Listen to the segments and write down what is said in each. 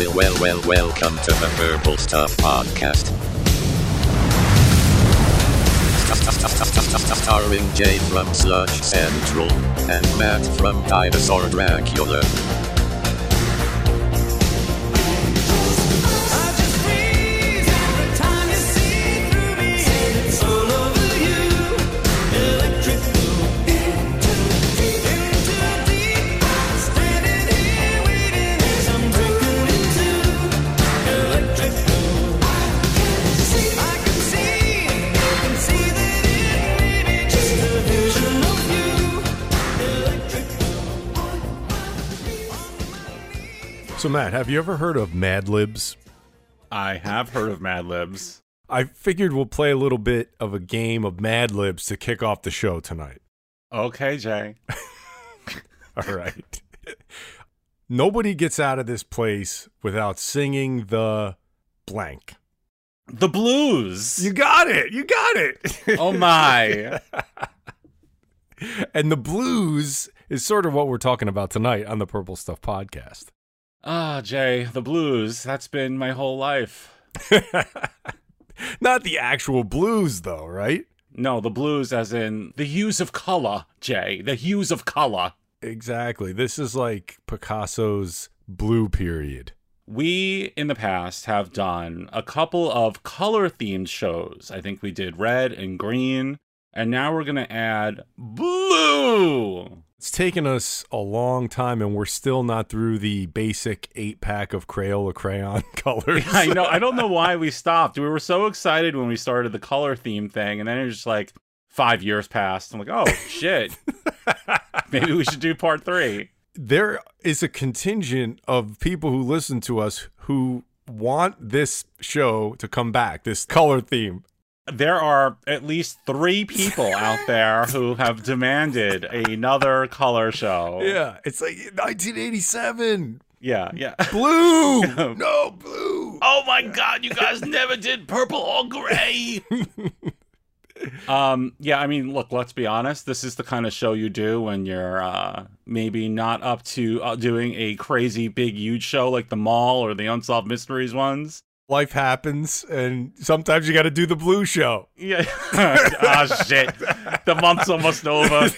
Well, well, well, welcome to the Purple Stuff Podcast. Starring Jay from Sludge Central and Matt from Dinosaur Dracula. Have you ever heard of Mad Libs? I have heard of Mad Libs. I figured we'll play a little bit of a game of Mad Libs to kick off the show tonight. Okay, Jay. All right. Nobody gets out of this place without singing the blank. The blues. You got it. You got it. oh my. and the blues is sort of what we're talking about tonight on the Purple Stuff podcast. Ah, Jay, the blues. That's been my whole life. Not the actual blues, though, right? No, the blues as in the hues of color, Jay. The hues of color. Exactly. This is like Picasso's blue period. We in the past have done a couple of color themed shows. I think we did red and green, and now we're going to add blue. It's taken us a long time, and we're still not through the basic eight pack of Crayola crayon colors. I know. I don't know why we stopped. We were so excited when we started the color theme thing, and then it was just like five years passed. I'm like, oh shit. Maybe we should do part three. there is a contingent of people who listen to us who want this show to come back, this color theme. There are at least three people out there who have demanded another color show. Yeah, it's like 1987. Yeah, yeah. Blue! no, blue! Oh my god, you guys never did purple or gray. um, yeah, I mean, look, let's be honest. This is the kind of show you do when you're uh, maybe not up to uh, doing a crazy big huge show like the Mall or the Unsolved Mysteries ones. Life happens, and sometimes you got to do the blue show. Yeah. Ah, shit. The month's almost over.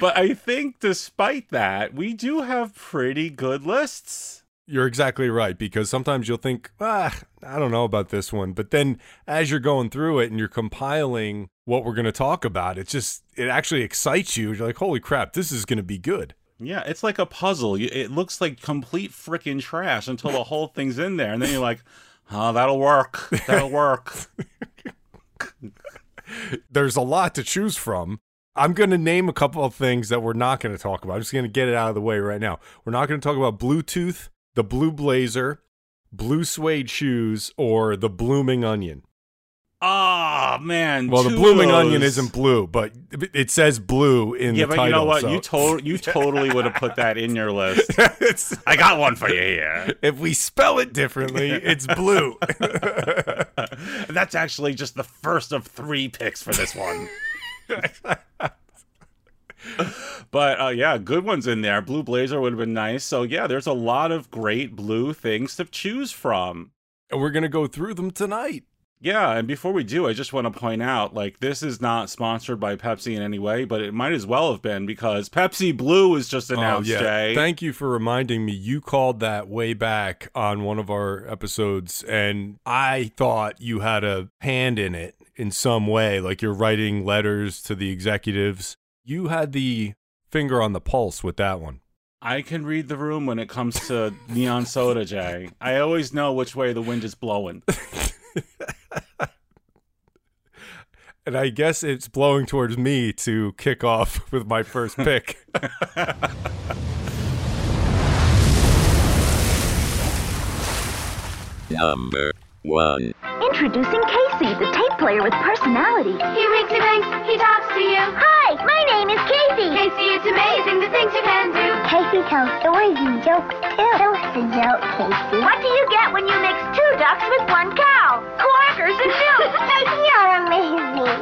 but I think despite that, we do have pretty good lists. You're exactly right because sometimes you'll think, ah, I don't know about this one, but then as you're going through it and you're compiling what we're going to talk about, it just it actually excites you. You're like, holy crap, this is going to be good. Yeah, it's like a puzzle. It looks like complete freaking trash until the whole thing's in there, and then you're like, "Oh, that'll work. That'll work." There's a lot to choose from. I'm going to name a couple of things that we're not going to talk about. I'm just going to get it out of the way right now. We're not going to talk about Bluetooth, the blue blazer, blue suede shoes, or the blooming onion. Ah, man. Well, the blooming onion isn't blue, but it says blue in Yeah, the but you know what? so- You to- you totally would have put that in your list. I got one for you here. if we spell it differently, it's blue. That's actually just the first of three picks for this one. but uh, yeah, good ones in there. Blue Blazer would have been nice. So yeah, there's a lot of great blue things to choose from. and we're going to go through them tonight. Yeah, and before we do, I just want to point out like this is not sponsored by Pepsi in any way, but it might as well have been because Pepsi Blue is just oh, announced, Jay. Oh, Thank you for reminding me. You called that way back on one of our episodes, and I thought you had a hand in it in some way, like you're writing letters to the executives. You had the finger on the pulse with that one. I can read the room when it comes to neon soda, Jay. I always know which way the wind is blowing. And I guess it's blowing towards me to kick off with my first pick. Number one. Introducing Casey, the tape player with personality. He winks, he blinks, he talks to you. Hi, my name is Casey. Casey, it's amazing the things you can do. Casey tells stories and jokes too. So what's the joke, Casey? What do you get when you mix two ducks with one cow? Quackers and milk. You're amazing.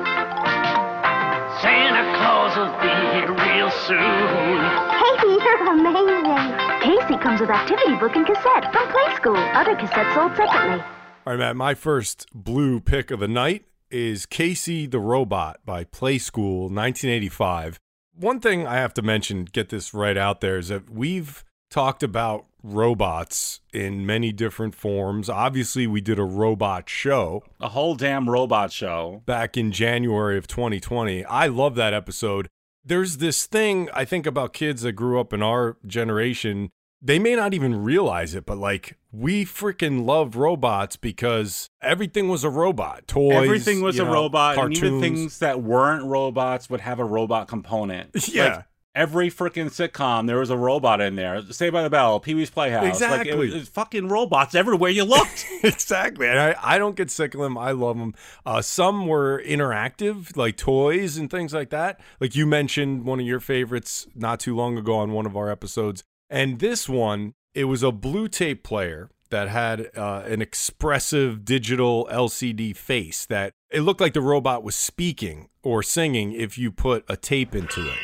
Santa Claus will be here real soon. Casey, you're amazing. Casey comes with activity book and cassette from Play School. Other cassettes sold separately. All right, Matt, my first blue pick of the night is Casey the Robot by Play School, 1985. One thing I have to mention, get this right out there, is that we've talked about robots in many different forms. Obviously, we did a robot show A whole damn robot show. back in January of 2020. I love that episode. There's this thing I think about kids that grew up in our generation. They may not even realize it, but like we freaking love robots because everything was a robot. Toys, Everything was a know, robot, Cartoons. and even things that weren't robots would have a robot component. Yeah. Like, every freaking sitcom, there was a robot in there. Saved by the Bell, Pee Wee's Playhouse. Like, it Exactly. was, it was fucking robots everywhere you looked. exactly. And I, I don't get sick of them. I love them. Uh, some were interactive, like toys and things like that. Like you mentioned one of your favorites not too long ago on one of our episodes. And this one, it was a blue tape player that had uh, an expressive digital LCD face that it looked like the robot was speaking or singing if you put a tape into it.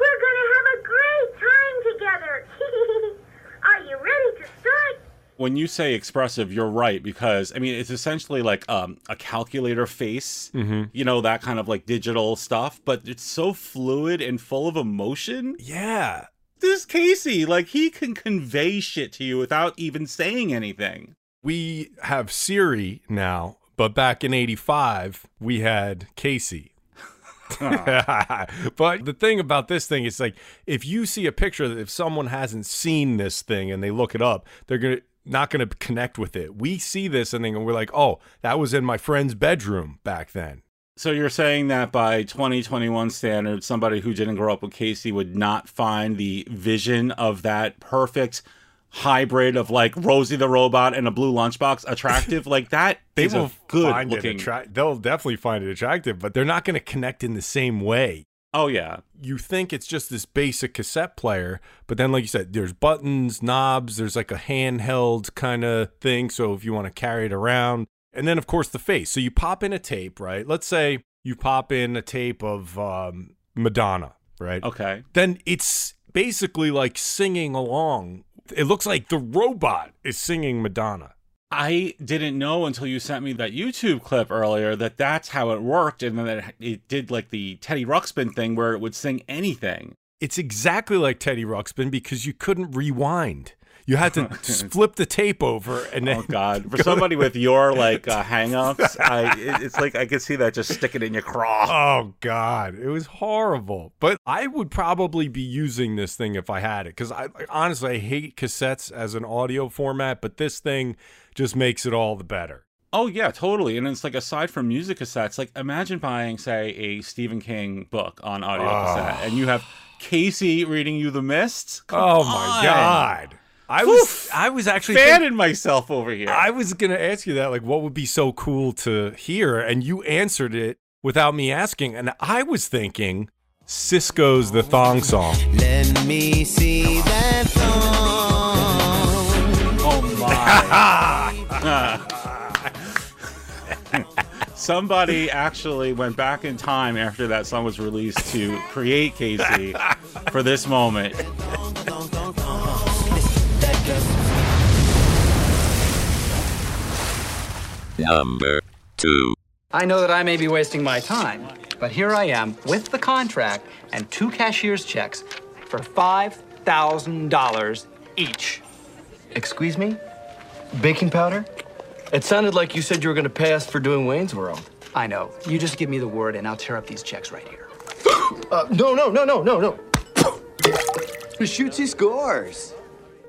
We're gonna have a great time together. Are you ready to start? when you say expressive, you're right because I mean it's essentially like um, a calculator face, you know that kind of like digital stuff, but it's so fluid and full of emotion. Yeah. This Casey, like he can convey shit to you without even saying anything. we have Siri now, but back in 85, we had Casey. but the thing about this thing is like if you see a picture that if someone hasn't seen this thing and they look it up, they're going to not going to connect with it. We see this and then we're like, "Oh, that was in my friend's bedroom back then." So you're saying that by 2021 standards, somebody who didn't grow up with Casey would not find the vision of that perfect hybrid of like Rosie the robot and a blue lunchbox attractive? like that They will good find looking. it attra- they'll definitely find it attractive, but they're not going to connect in the same way. oh yeah, you think it's just this basic cassette player, but then, like you said, there's buttons, knobs, there's like a handheld kind of thing. So if you want to carry it around, and then, of course, the face. So you pop in a tape, right? Let's say you pop in a tape of um, Madonna, right? okay. Then it's basically like singing along. It looks like the robot is singing Madonna. I didn't know until you sent me that YouTube clip earlier that that's how it worked, and then it, it did like the Teddy Ruxpin thing where it would sing anything. It's exactly like Teddy Ruxpin because you couldn't rewind. You had to flip the tape over and then Oh God! For somebody with your like uh, hangups, I it's like I could see that just sticking in your craw. Oh God, it was horrible. But I would probably be using this thing if I had it because I like, honestly I hate cassettes as an audio format, but this thing just makes it all the better. Oh yeah, totally. And it's like aside from music cassettes, like imagine buying, say, a Stephen King book on audio cassette, and you have Casey reading you The Mist. Come oh my on. God, I was Oof. I was actually think- fanning myself over here. I was gonna ask you that like what would be so cool to hear, and you answered it without me asking, and I was thinking Sisqó's the thong song. Let me see that thong. oh my! Somebody actually went back in time after that song was released to create Casey for this moment. Number 2. I know that I may be wasting my time, but here I am with the contract and two cashier's checks for $5,000 each. Excuse me? Baking powder? It sounded like you said you were going to pay us for doing Wayne's World. I know. You just give me the word and I'll tear up these checks right here. Uh, no, no, no, no, no, no. Shoots, he scores.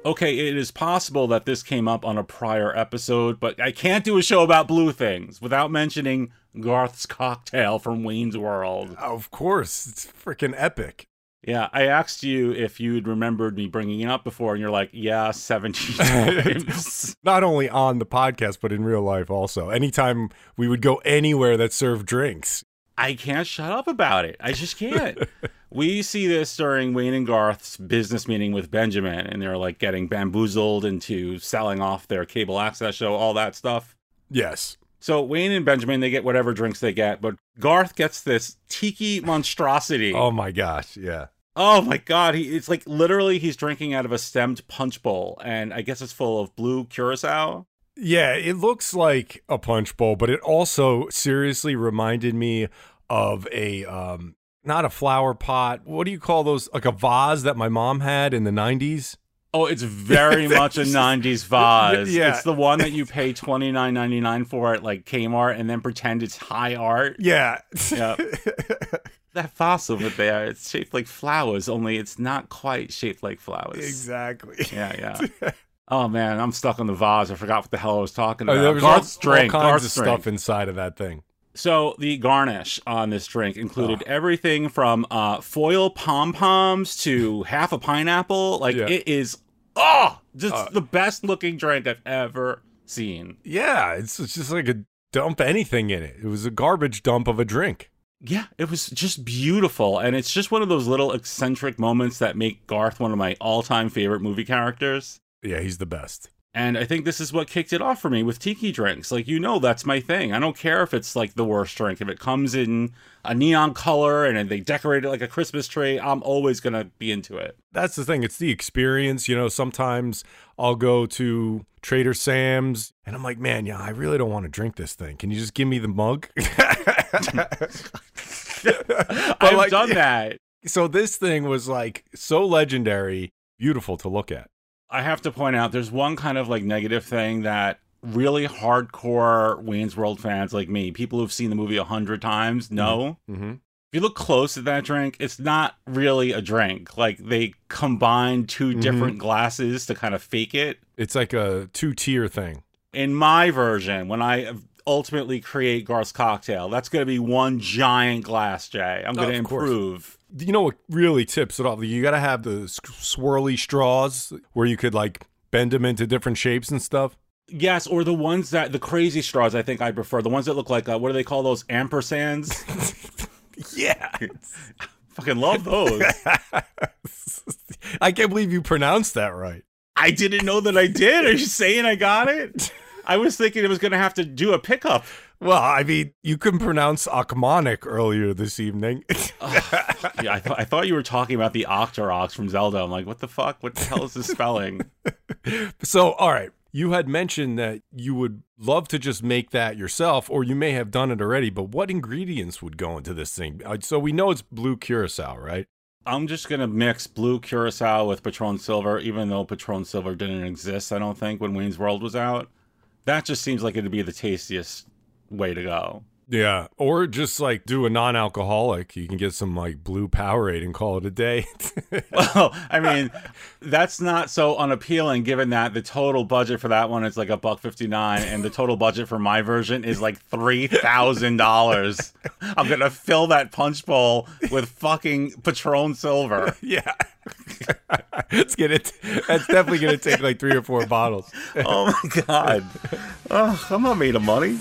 Okay, it is possible that this came up on a prior episode, but I can't do a show about blue things without mentioning Garth's cocktail from Wayne's World. Of course, it's freaking epic. Yeah, I asked you if you'd remembered me bringing it up before, and you're like, yeah, 17 times. Not only on the podcast, but in real life also. Anytime we would go anywhere that served drinks. I can't shut up about it. I just can't. we see this during Wayne and Garth's business meeting with Benjamin, and they're like getting bamboozled into selling off their cable access show, all that stuff. Yes. So Wayne and Benjamin, they get whatever drinks they get, but Garth gets this tiki monstrosity. Oh my gosh. Yeah. Oh my god, he it's like literally he's drinking out of a stemmed punch bowl, and I guess it's full of blue curacao. Yeah, it looks like a punch bowl, but it also seriously reminded me of a um not a flower pot. What do you call those? Like a vase that my mom had in the 90s? Oh, it's very much a '90s vase. Yeah. It's the one that you pay twenty nine ninety nine for at like Kmart, and then pretend it's high art. Yeah. Yeah. that vase over there, it's shaped like flowers, only it's not quite shaped like flowers. exactly. Yeah, yeah. Oh man, I'm stuck on the vase. I forgot what the hell I was talking Oh, about. there was all, Garth's drink. all kinds Garth's of drink. stuff inside of that thing. So the garnish on this drink included Oh. everything from uh, foil pom poms to half a pineapple. Like Yeah. it is, oh, just Uh. the best looking drink I've ever seen. Yeah, it's, it's just like a dump anything in it. It was a garbage dump of a drink. Yeah, it was just beautiful, and it's just one of those little eccentric moments that make Garth one of my all-time favorite movie characters. Yeah, he's the best. And I think this is what kicked it off for me with tiki drinks. Like, you know, that's my thing. I don't care if it's like the worst drink. If it comes in a neon color and they decorate it like a Christmas tree, I'm always going to be into it. That's the thing. It's the experience. You know, sometimes I'll go to Trader Sam's and I'm like, man, yeah, I really don't want to drink this thing. Can you just give me the mug? I've like- done that. so this thing was like so legendary, beautiful to look at. I have to point out there's one kind of like negative thing that really hardcore Wayne's World fans like me, people who've seen the movie a hundred times, know. Mm-hmm. If you look close at that drink, it's not really a drink. Like they combine 2 Mhm. different glasses to kind of fake it. It's like a two tier thing. In my version, when I ultimately create Garth's cocktail, that's going to be one giant glass, Jay. I'm going to improve. course. Improve. You know what really tips it off? You got to have the swirly straws where you could like bend them into different shapes and stuff. Yes, or the ones that the crazy straws. I think I prefer the ones that look like uh, what do they call those ampersands? Yeah. Fucking love those. I can't believe you pronounced that right. I didn't know that I did. Are you saying I got it? I was thinking it was going to have to do a pickup. Well, I mean, you couldn't pronounce Akmonic earlier this evening. Yeah, I, th- I thought you were talking about the Octoroks from Zelda. I'm like, what the fuck? What the hell is this spelling? so, all right, you had mentioned that you would love to just make that yourself, or you may have done it already, but what ingredients would go into this thing? Uh, So, we know it's blue curacao, right? I'm just gonna mix blue curacao with Patron Silver, even though Patron Silver didn't exist. I don't think when Wayne's World was out. That just seems like it'd be the tastiest way to go. Yeah. Or just like do a non alcoholic. You can get some like blue Powerade and call it a day. Well, I mean, that's not so unappealing given that the total budget for that one is like a buck fifty nine, and the total budget for my version is like three thousand dollars. I'm gonna fill that punch bowl with fucking Patron Silver. yeah. it's gonna that's definitely gonna take like three or four bottles. Oh my god. Oh, I'm not made of money.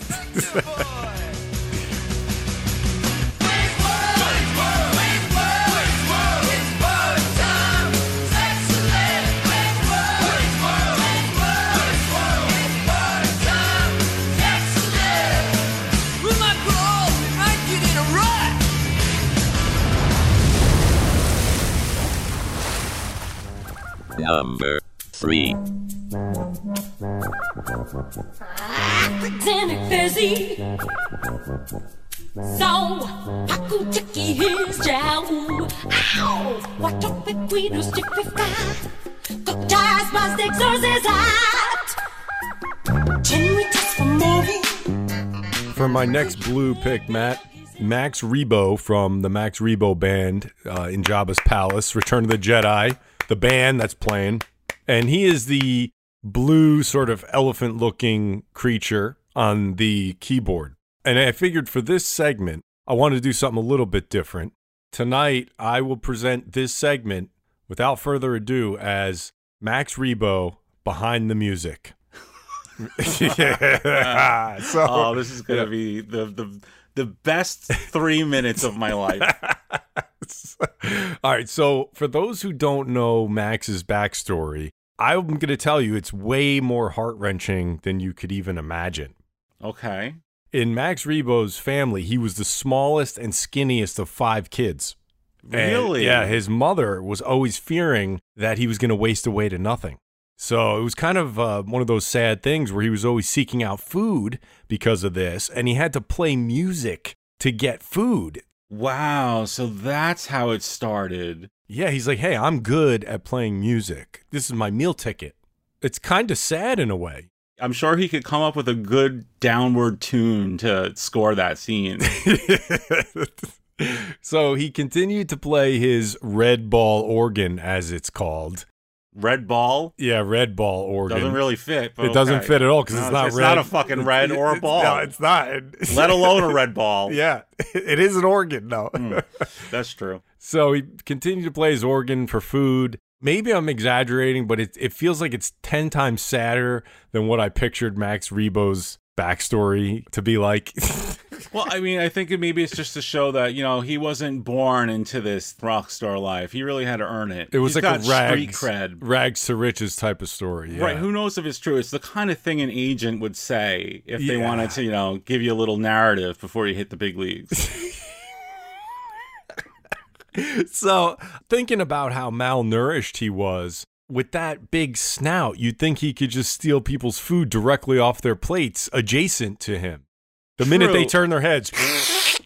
Number 3. Titanic busy. So, Haku Tiki his jow. Ow! What a quick we do stick with that. Cook ties, my sticks, ours is hot. Can we test for movie? For my next blue pick, Matt, Max Rebo from the Max Rebo band uh, in Jabba's Palace, Return of the Jedi, the band that's playing. And he is the blue, sort of elephant looking creature on the keyboard. And I figured for this segment, I wanted to do something a little bit different. Tonight, I will present this segment without further ado as Max Rebo behind the music. yeah. So, Oh, this is gonna be the the the best three minutes of my life. All right. So, for those who don't know Max's backstory, I'm going to tell you it's way more heart wrenching than you could even imagine. Okay. In Max Rebo's family, he was the smallest and skinniest of five kids. And, Really? yeah, his mother was always fearing that he was going to waste away to nothing. So it was kind of uh, one of those sad things where he was always seeking out food because of this, and he had to play music to get food. Wow. So that's how it started. Yeah, he's like, hey, I'm good at playing music. This is my meal ticket. It's kind of sad in a way. I'm sure he could come up with a good downward tune to score that scene. so he continued to play his red ball organ, as it's called. Red ball Yeah, red ball organ. doesn't really fit. It doesn't fit at all because No, it's not red. it's red. not a fucking red or a ball. No, it's not. Let alone a red ball. yeah, it is an organ, though. Hmm, that's true. So he continued to play his organ for food. Maybe I'm exaggerating, but it, it feels like it's 10 times sadder than what I pictured Max Rebo's backstory to be like. Well, I mean, I think maybe it's just to show that you know he wasn't born into this rock star life. He really had to earn it. it was He's like a got street rags, cred. rags to riches type of story. Yeah. Right, who knows if it's true? It's the kind of thing an agent would say if they wanted to, you know, give you a little narrative before you hit the big leagues. So, thinking about how malnourished he was, with that big snout, you'd think he could just steal people's food directly off their plates adjacent to him. The minute they turn their heads,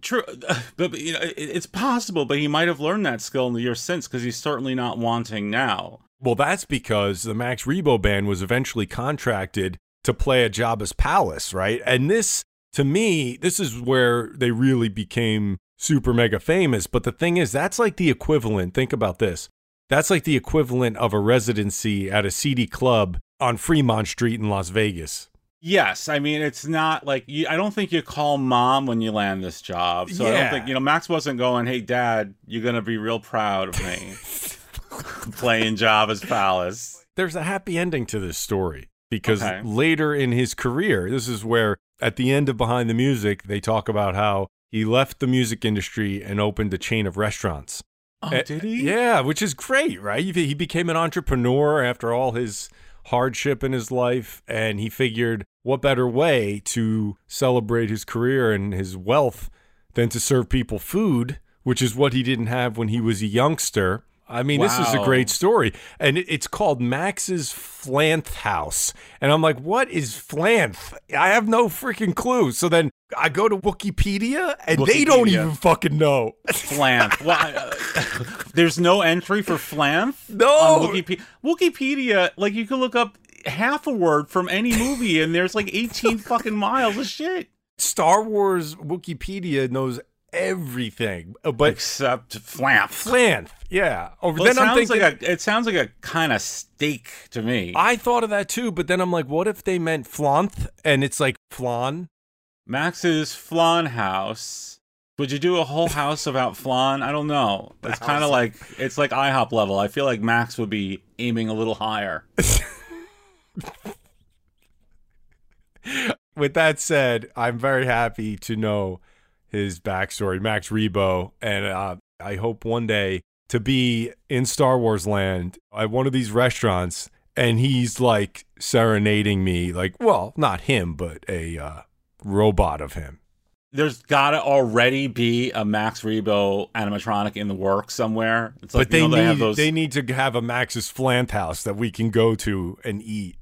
True, but you know, it's possible. But he might have learned that skill in the years since because he's certainly not wanting now. well, that's because the Max Rebo band was eventually contracted to play at Jabba's palace, right? And this, to me, this is where they really became super mega famous. But the thing is, that's like the equivalent. Think about this. That's like the equivalent of a residency at a seedy club on Fremont Street in Las Vegas. Yes, I mean it's not like you, I don't think you call mom when you land this job. So I don't think you know Max wasn't going, "Hey, Dad, you're gonna be real proud of me playing Jabba's Palace." There's a happy ending to this story because Okay. later in his career, this is where at the end of Behind the Music, they talk about how he left the music industry and opened a chain of restaurants. Oh, Eh, did he? Yeah, which is great, right? He he became an entrepreneur after all his hardship in his life, and he figured what better way to celebrate his career and his wealth than to serve people food, which is what he didn't have when he was a youngster. I mean, this is a great story, and it's called Max's Flanth House, and I'm like, what is Flanth? I have no freaking clue. So then I go to Wikipedia, and they don't even fucking know. Flanth. Well, uh, there's no entry for flanth No. on Wikipedia. Wikipedia, like you can look up half a word from any movie, and there's like 18 fucking miles of shit. Star Wars Wikipedia knows everything, uh, but Except flanth. Flanth, yeah. Oh, Well, then it I'm sounds thinking. like a it sounds like a kind of steak to me. I thought of that too, but then I'm like, what if they meant flanth and it's like flan? Max's flan house. Would you do a whole house about flan? I don't know. It's kind of like it's like IHOP level. I feel like Max would be aiming a little higher. With that said, I'm very happy to know his backstory, Max Rebo, and uh, I hope one day to be in Star Wars land at one of these restaurants, and he's like serenading me, like, well, not him, but a uh, robot of him. There's got to already be a Max Rebo animatronic in the works somewhere. It's like but they you know, need they have those. they need to have a Max's Flanth house that we can go to and eat.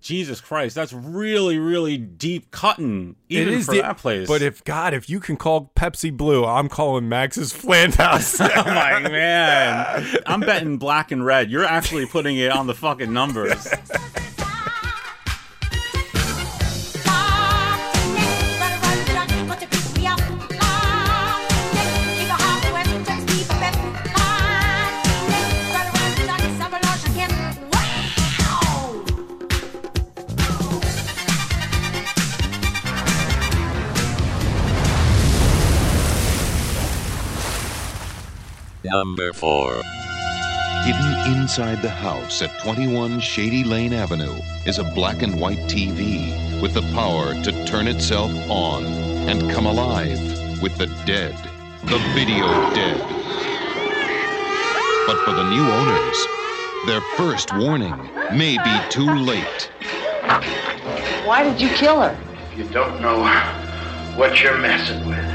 Jesus Christ, that's really really deep cutting even for the- that place. But if God, if you can call Pepsi Blue, I'm calling Max's Flanth house. oh my man, I'm betting black and red. You're actually putting it on the fucking numbers. Number 4. Hidden inside the house at 21 Shady Lane Avenue is a black and white TV with the power to turn itself on and come alive with the dead, the video dead. But for the new owners, their first warning may be too late. Why did you kill her? If you don't know what you're messing with.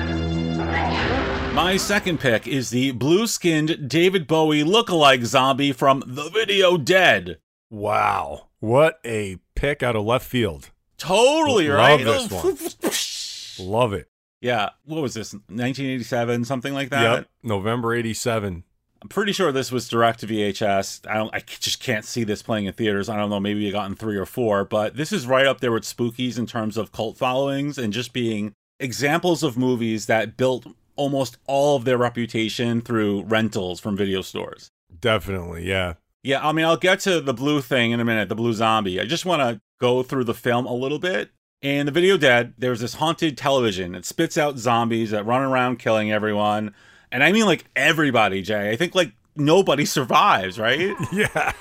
My second pick is the blue skinned David Bowie look-alike zombie from The Video Dead. Wow. What a pick out of left field. Totally, Love right? this one. Love it. yeah, what was this? 1987, something like that? Yep. November 87. I'm pretty sure this was direct to VHS. I don't. I just can't see this playing in theaters. I don't know. Maybe you got in three or four, but this is right up there with Spookies in terms of cult followings and just being examples of movies that built almost all of their reputation through rentals from video stores. Definitely. Yeah. Yeah, I mean, I'll get to the blue thing in a minute, the blue zombie. I just want to go through the film a little bit. In the video Dead, there's this haunted television. It spits out zombies that run around killing everyone. And I mean, like, everybody, Jay. I think, like, nobody survives, right? Yeah.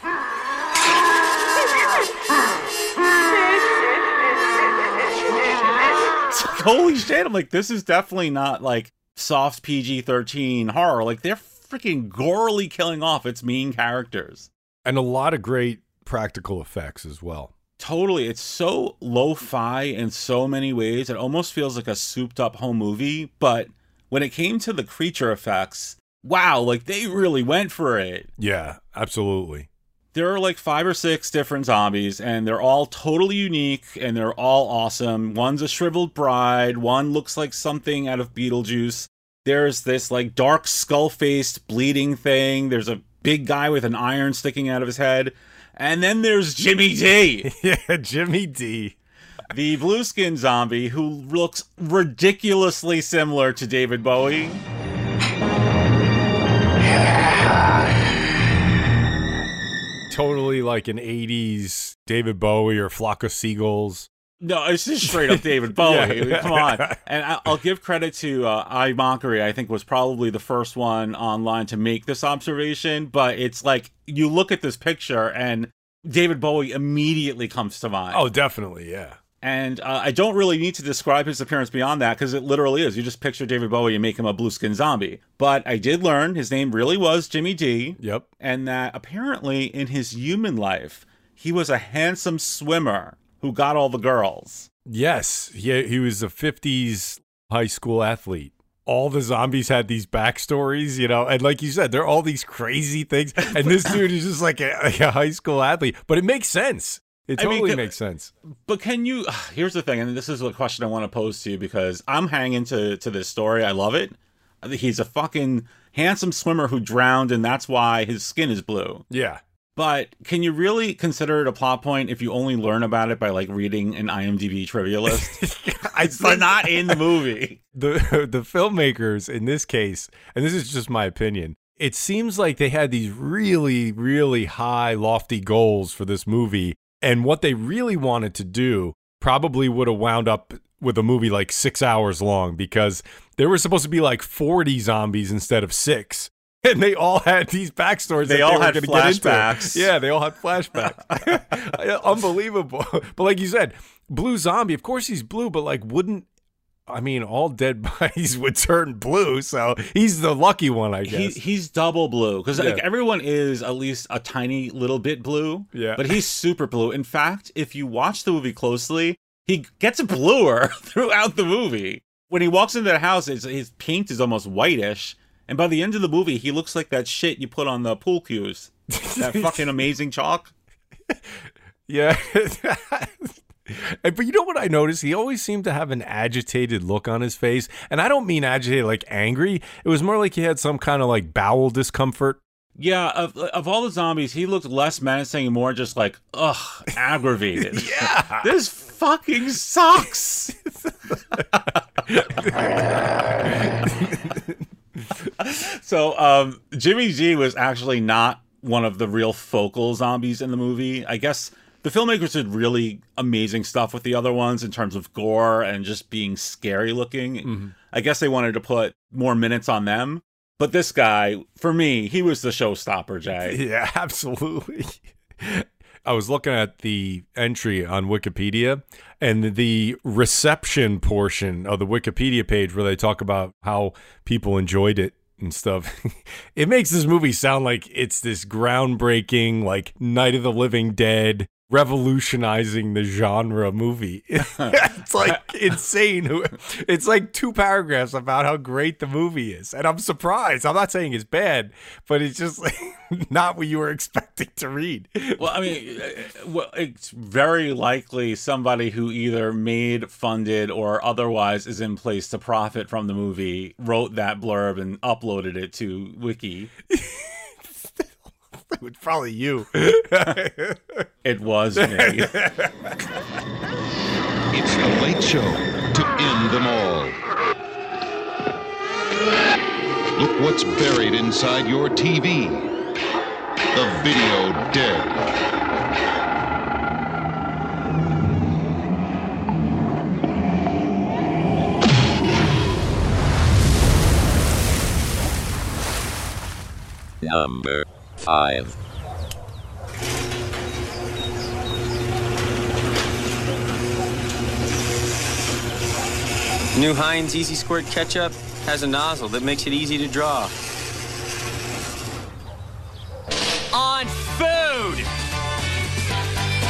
Holy shit. I'm like, this is definitely not, like, soft PG 13 horror. Like, they're freaking gorily killing off its main characters. And a lot of great practical effects as well. Totally. It's so lo fi in so many ways. It almost feels like a souped up home movie. But when it came to the creature effects, wow, like they really went for it. Yeah, absolutely. There are like five or six different zombies, and they're all totally unique and they're all awesome. One's a shriveled bride, one looks like something out of Beetlejuice. There's this like dark skull faced bleeding thing. There's a big guy with an iron sticking out of his head. And then there's Jimmy D. yeah, Jimmy D. the blue skin zombie who looks ridiculously similar to David Bowie. Totally like an 80s David Bowie or Flock of Seagulls. No, it's just straight up David Bowie. Yeah. Come on. And I- I'll give credit to uh, I Mockery. I think was probably the first one online to make this observation. But it's like you look at this picture and David Bowie immediately comes to mind. Oh, definitely. Yeah. And uh, I don't really need to describe his appearance beyond that because it literally is. You just picture David Bowie and make him a blue skin zombie. But I did learn his name really was Jimmy D. Yep. And that apparently in his human life, he was a handsome swimmer who got all the girls. Yes. He, he was a 50s high school athlete. All the zombies had these backstories, you know, and like you said, they're all these crazy things. And this dude is just like a, like a high school athlete, but it makes sense. It I mean, totally makes sense. But can you? Here's the thing, and this is a question I want to pose to you because I'm hanging to to this story. I love it. He's a fucking handsome swimmer who drowned, and that's why his skin is blue. Yeah. But can you really consider it a plot point if you only learn about it by like reading an IMDb trivia list? it's not in the movie. the the filmmakers in this case, and this is just my opinion, it seems like they had these really, really high, lofty goals for this movie, and what they really wanted to do probably would have wound up with a movie like six hours long because there were supposed to be like forty zombies instead of six. And they all had these backstories. They that all were had flashbacks. Yeah, they all had flashbacks. Unbelievable. But like you said, blue zombie. Of course he's blue, but like, wouldn't I mean, all dead bodies would turn blue, so he's the lucky one, I He, guess. he's double blue because like everyone is at least a tiny little bit blue. Yeah. but he's super blue. In fact, if you watch the movie closely, he gets bluer throughout the movie. When he walks into the house, it's, his paint is almost whitish, and by the end of the movie, he looks like that shit you put on the pool cues. that fucking amazing chalk. yeah. And- but you know what I noticed? He always seemed to have an agitated look on his face. And I don't mean agitated like angry. It was more like he had some kind of like bowel discomfort. Yeah, of, of all the zombies, he looked less menacing and more just like, ugh, aggravated. Yeah. this fucking sucks. so, um, Jimmy D was actually not one of the real focal zombies in the movie. I guess the filmmakers did really amazing stuff with the other ones in terms of gore and just being scary looking. Mm-hmm. I guess they wanted to put more minutes on them. But this guy, for me, he was the showstopper, Jay. Yeah, absolutely. I was looking at the entry on Wikipedia and the reception portion of the Wikipedia page where they talk about how people enjoyed it and stuff. it makes this movie sound like it's this groundbreaking, like Night of the Living Dead revolutionizing the genre movie. it's like insane. It's like two paragraphs about how great the movie is. And I'm surprised. I'm not saying it's bad, but it's just like not what you were expecting to read. Well, I mean, uh, well, it's very likely somebody who either made, funded, or otherwise is in place to profit from the movie wrote that blurb and uploaded it to Wiki. It was probably you. It was me. It's the late show to end them all. Look what's buried inside your TV. The video dead. Number 5. New Heinz Easy Squirt ketchup has a nozzle that makes it easy to draw. On food!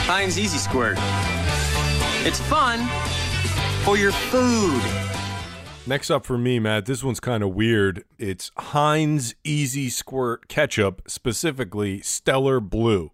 Heinz Easy Squirt. It's fun for your food. Next up for me, Matt, this one's kind of weird. It's Heinz Easy Squirt Ketchup, specifically Stellar Blue.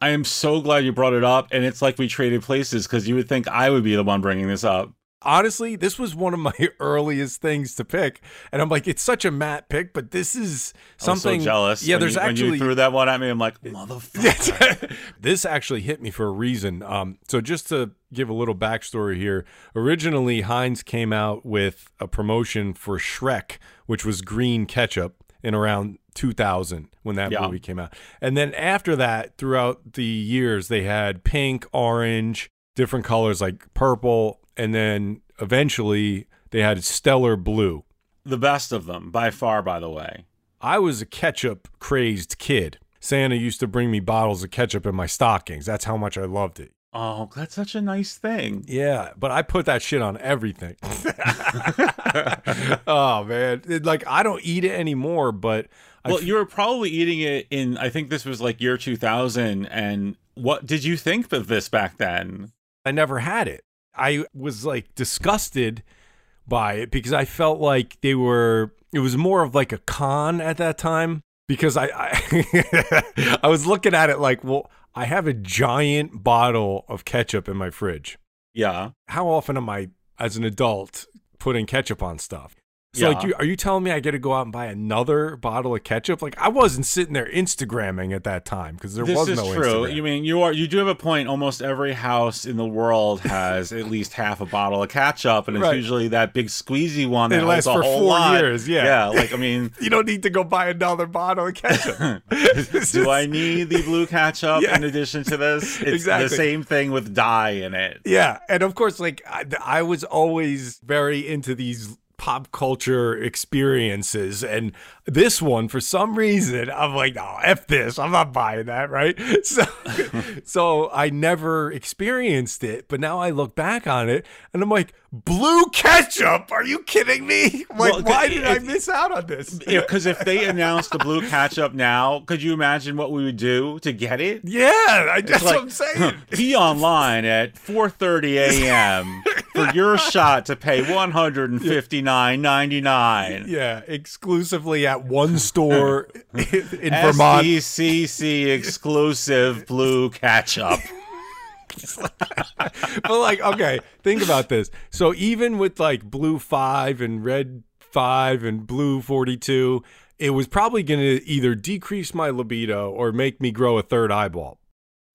I am so glad you brought it up, and it's like we traded places because you would think I would be the one bringing this up. Honestly, this was one of my earliest things to pick, and I'm like, it's such a Matt pick, but this is something. So jealous. Yeah, when there's you, when actually you threw that one at me. I'm like, motherfucker. this actually hit me for a reason. Um, so just to give a little backstory here, originally Heinz came out with a promotion for Shrek, which was green ketchup, in around 2000 when that Yeah. movie came out, and then after that, throughout the years, they had pink, orange, different colors like purple, and then eventually they had stellar blue. the best of them by far. By the way, I was a ketchup crazed kid. Santa used to bring me bottles of ketchup in my stockings. That's how much I loved it. oh, that's such a nice thing. Yeah, but I put that shit on everything. oh man, It- like I don't eat it anymore, but Well, f- you were probably eating it in. I think this was like year 2000. And what did you think of this back then? I never had it. I was like disgusted by it because I felt like they were. It was more of like a con at that time because I I, I was looking at it like, well, I have a giant bottle of ketchup in my fridge. Yeah. how often am I, as an adult, putting ketchup on stuff? So, like, you, are you telling me I get to go out and buy another bottle of ketchup? Like, I wasn't sitting there Instagramming at that time because there this was is no true. Instagram. You mean you are you do have a point. Almost every house in the world has at least half a bottle of ketchup, and it's Right. usually that big squeezy one that It lasts for whole four lot. years, yeah. yeah. Like I mean, you don't need to go buy another bottle of ketchup. do I need the blue ketchup Yeah. in addition to this? It's Exactly. the same thing with dye in it. Yeah, and of course, like I, I was always very into these pop culture experiences, and this one, for some reason, I'm like, no, f this, I'm not buying that, right? So, so I never experienced it, but now I look back on it, and I'm like, blue ketchup? Are you kidding me? Like, Well, why if- did I miss out on this? Because if they announced the blue ketchup now, could you imagine what we would do to get it? Yeah, I, that's like, what I'm saying. Be online at 4:30 a.m. for your shot to pay 159.99. Yeah, exclusively at one store in Vermont. SDCC exclusive blue ketchup. but like, okay, think about this. So even with like blue five and red five and blue forty two, it was probably going to either decrease my libido or make me grow a third eyeball.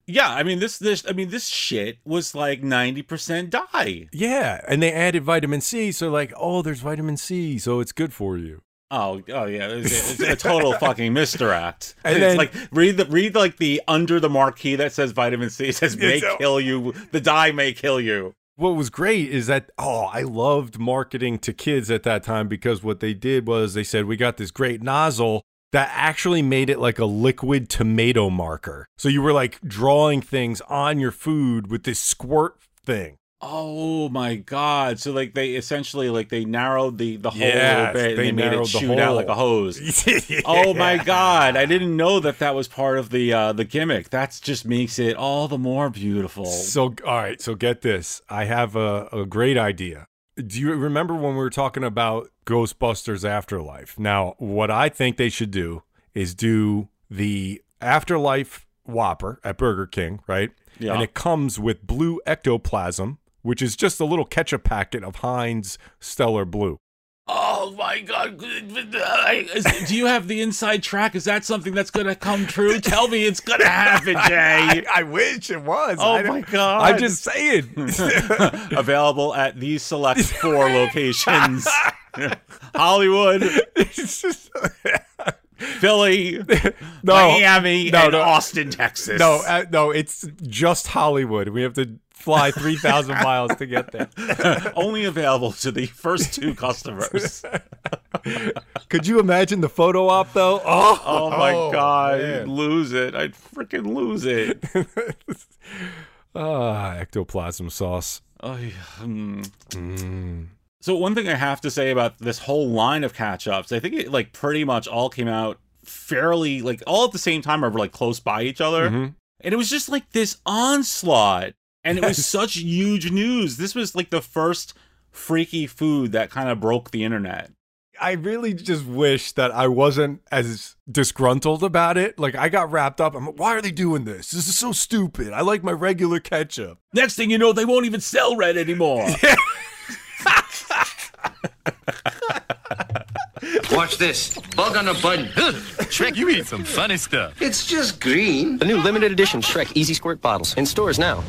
Yeah, I mean this this I mean this shit was like 90% dye. Yeah, and they added vitamin C, so like, oh, there's vitamin C, so it's good for you. Oh, oh yeah, it's, it's a total fucking misdirect. And it's then- like read the read like the under the marquee that says vitamin C it says may kill you. The dye may kill you. What was great is that oh, I loved marketing to kids at that time because what they did was they said we got this great nozzle that actually made it like a liquid tomato marker. So you were like drawing things on your food with this squirt thing. Oh my god! So like they essentially like they narrowed the the hole a little bit. and they They, made it shoot out like a hose. Oh my god! I didn't know that that was part of the uh the gimmick. That's just makes it all the more beautiful. So, all right. So, get this. I have a, a great idea. Do you remember when we were talking about Ghostbusters Afterlife? Now, what I think they should do is do the Afterlife Whopper at Burger King, right? Yeah. And it comes with blue ectoplasm, which is just a little ketchup packet of Heinz Stellar Blue. Oh my god! Do you have the inside track? Is that something that's gonna come true? Tell me it's gonna happen, Jay. I wish it was. Oh I my god! I'm just saying. available at these select four locations: Hollywood, Philly, No. Miami, No, and no. Austin, Texas. No, uh, no, it's just Hollywood. We have to fly 3,000 miles to get there. only available to the first two customers. Could you imagine the photo op, though? Oh, Oh my god, man. I'd lose it. I'd freaking lose it. Ah, ectoplasm sauce. Oh, yeah. mm. So one thing I have to say about this whole line of catch-ups, I think it like pretty much all came out fairly like all at the same time or like close by each other. Mhm. And it was just like this onslaught. And it was such huge news. This was like the first freaky food that kind of broke the internet. I really just wish that I wasn't as disgruntled about it. Like, I got wrapped up. I'm like, why are they doing this? This is so stupid. I like my regular ketchup. Next thing you know, they won't even sell red anymore. Watch this. Bug on a button. Shrek, you eat some funny stuff. It's just green. The new limited edition Shrek Easy Squirt bottles in stores now.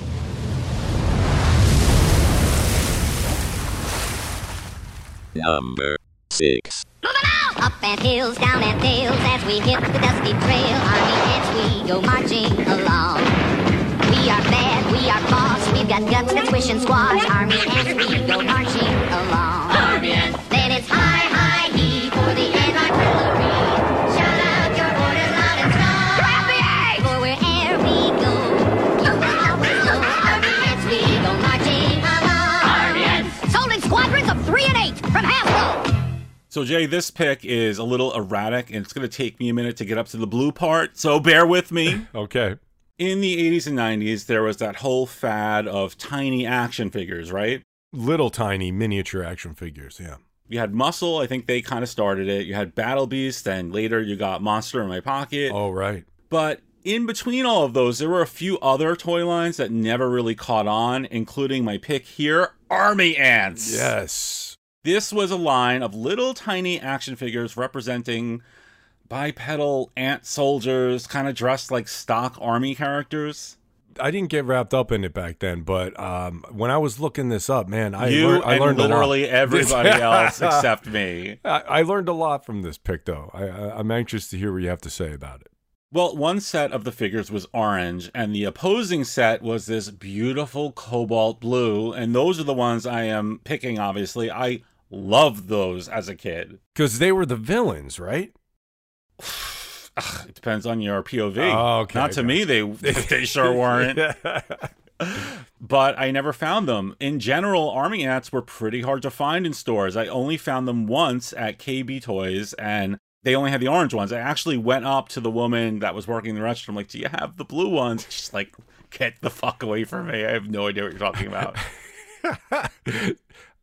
Number 6. Up and hills, down and dales as we hit the dusty trail. Army ants, we go marching along. We are bad, we are boss, we've got guts that squish and squash. Army ants, we So, Jay, this pick is a little erratic, and it's going to take me a minute to get up to the blue part, so bear with me. Okay. In the 80s and 90s, there was that whole fad of tiny action figures, right? Little tiny miniature action figures. Yeah. You had Muscle, I think they kind of started it. You had Battle Beast, and later you got Monster in My Pocket. Oh, right. But in between all of those, there were a few other toy lines that never really caught on, including my pick here Army Ants. Yes. This was a line of little tiny action figures representing bipedal ant soldiers, kind of dressed like stock army characters. I didn't get wrapped up in it back then, but um, when I was looking this up, man, I, lear- I learned a lot. literally everybody else except me. I, I learned a lot from this pick, though. I, I, I'm anxious to hear what you have to say about it. Well, one set of the figures was orange, and the opposing set was this beautiful cobalt blue, and those are the ones I am picking, obviously. I loved those as a kid. Because they were the villains, right? It depends on your POV. Oh, okay, Not to okay. me, they they sure weren't. but I never found them. In general, army ants were pretty hard to find in stores. I only found them once at KB Toys, and they only had the orange ones. I actually went up to the woman that was working the register. I'm like, "Do you have the blue ones?" She's like, "Get the fuck away from me! I have no idea what you're talking about."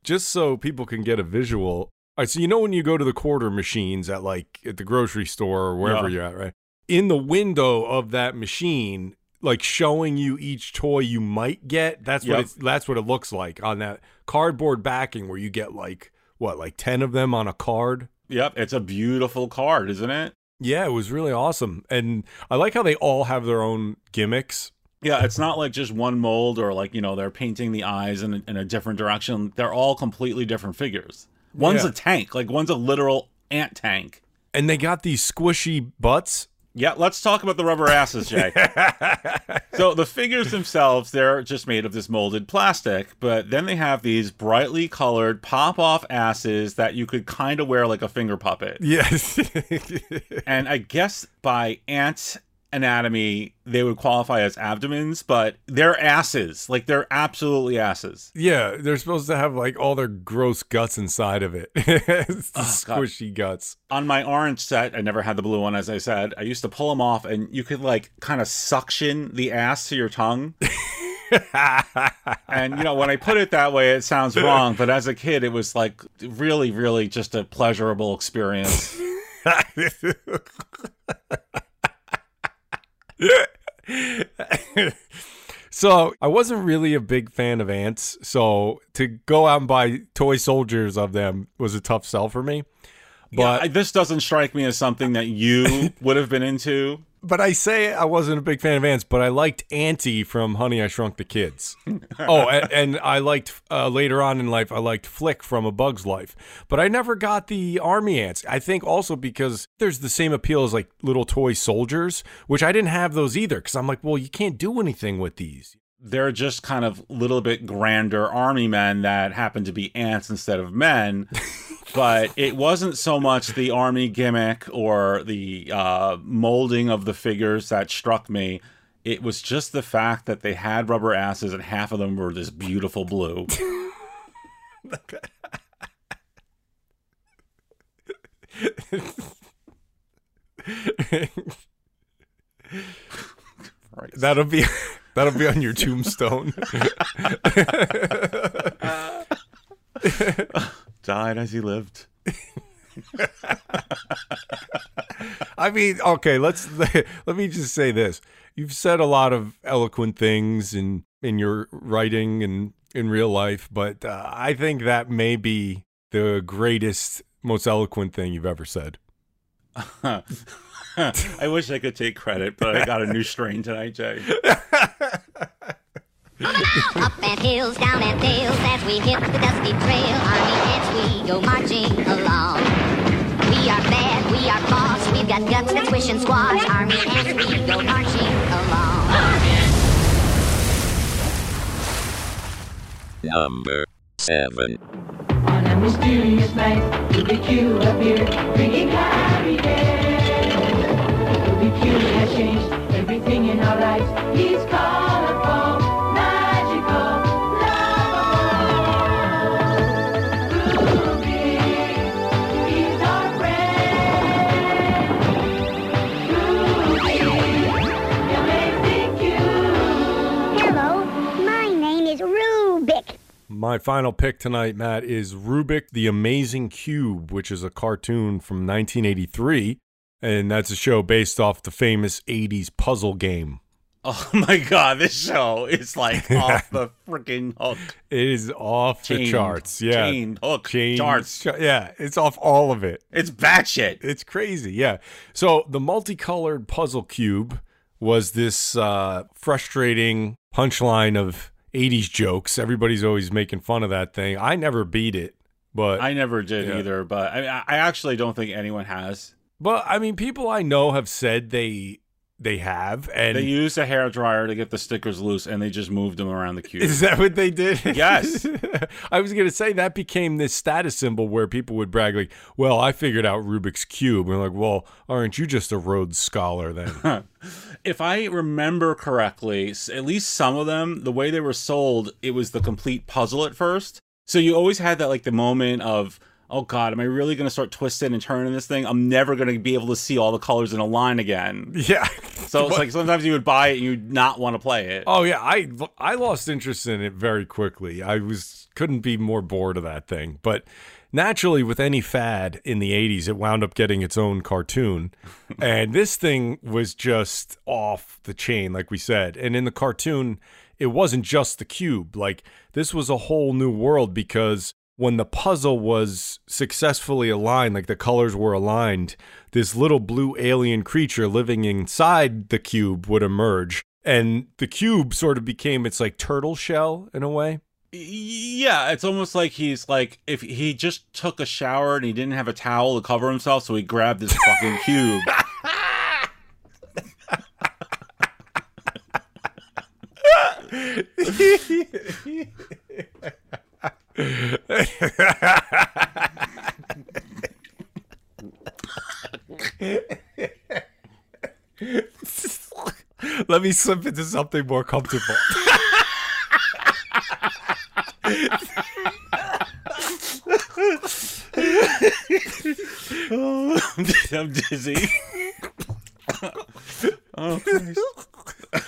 Just so people can get a visual. All right, so you know when you go to the quarter machines at like at the grocery store or wherever Yeah. you're at, right? In the window of that machine, like showing you each toy you might get. That's what Yep. it's, that's what it looks like on that cardboard backing where you get like what, like ten of them on a card. yep, it's a beautiful card, isn't it? Yeah, it was really awesome, and I like how they all have their own gimmicks. Yeah, it's not like just one mold or like, you know, they're painting the eyes in a, in a different direction. They're all completely different figures. One's Yeah. a tank, like one's a literal ant tank. And they got these squishy butts. Yeah, let's talk about the rubber asses, Jay. so the figures themselves, they're just made of this molded plastic, but then they have these brightly colored pop-off asses that you could kind of wear like a finger puppet. Yes. And I guess by ant anatomy, they would qualify as abdomens, but they're asses. Like they're absolutely asses. Yeah, they're supposed to have like all their gross guts inside of it. Oh, God. squishy guts. On my orange set, I never had the blue one, as I said. I used to pull them off, and you could like kind of suction the ass to your tongue. and you know, when I put it that way, it sounds wrong, but as a kid, it was like really, really just a pleasurable experience. so I wasn't really a big fan of ants. So to go out and buy toy soldiers of them was a tough sell for me. But But this doesn't strike me as something that you would have been into. But I say I wasn't a big fan of ants, but I liked Anty from Honey I Shrunk the Kids. oh, and, and I liked uh, later on in life I liked Flik from A Bug's Life, but I never got the army ants. I think also because there's the same appeal as like little toy soldiers, which I didn't have those either because I'm like, well, you can't do anything with these. They're just kind of little bit grander army men that happen to be ants instead of men. but it wasn't so much the army gimmick or the uh, molding of the figures that struck me. It was just the fact that they had rubber asses and half of them were this beautiful blue. That'll be that'll be on your tombstone. Died as he lived. I mean, okay, let's let me just say this. You've said a lot of eloquent things in in your writing and in real life, but uh, I think that may be the greatest, most eloquent thing you've ever said. I wish I could take credit, but I got a new strain tonight, Jay. Up and hills, down and dales, as we hit the dusty trail, army ants we go marching along. We are bad, we are boss, we've got guts that swish and squash. Army ants we go marching along. Number 7. On a mysterious night, Rubik appeared, bringing happiness. Ruby Q has changed everything in our lives. He's colorful, magical, final pick tonight, Matt, is Rubik the Amazing Cube, which is a cartoon from 1983. And that's a show based off the famous 80s puzzle game. Oh my god, this show is like off the freaking hook. It is off the charts. Yeah. chained hook Chained charts. ch- yeah, it's off all of it. It's batshit. It's crazy. Yeah. So the multicolored puzzle cube was this uh, frustrating punchline of 80s jokes. Everybody's always making fun of that thing. I never beat it, but I never did Yeah. either, but I, I actually don't think anyone has. But I mean, people I know have said they they have, and They used a hair dryer to get the stickers loose, and they just moved them around the cube. is that what they did? Yes. I was gonna say that became this status symbol where people would brag like, "Well, I figured out Rubik's cube." And like, "Well, aren't you just a Rhodes scholar then?" if I remember correctly, at least some of them, the way they were sold, it was the complete puzzle at first. So you always had that like the moment of, oh god, am I really going to start twisting and turning this thing? I'm never going to be able to see all the colors in a line again. yeah. So it's like sometimes you would buy it and you'd not want to play it. Oh yeah, I I lost interest in it very quickly. I was couldn't be more bored of that thing. But naturally with any fad in the 80s, it wound up getting its own cartoon. and this thing was just off the chain like we said. And in the cartoon, it wasn't just the cube. Like this was a whole new world because when the puzzle was successfully aligned, like the colors were aligned, this little blue alien creature living inside the cube would emerge. And the cube sort of became its like turtle shell in a way. Yeah, it's almost like he's like if he just took a shower and he didn't have a towel to cover himself, so he grabbed this fucking cube. let me slip into something more comfortable. oh, I'm dizzy. oh, Christ.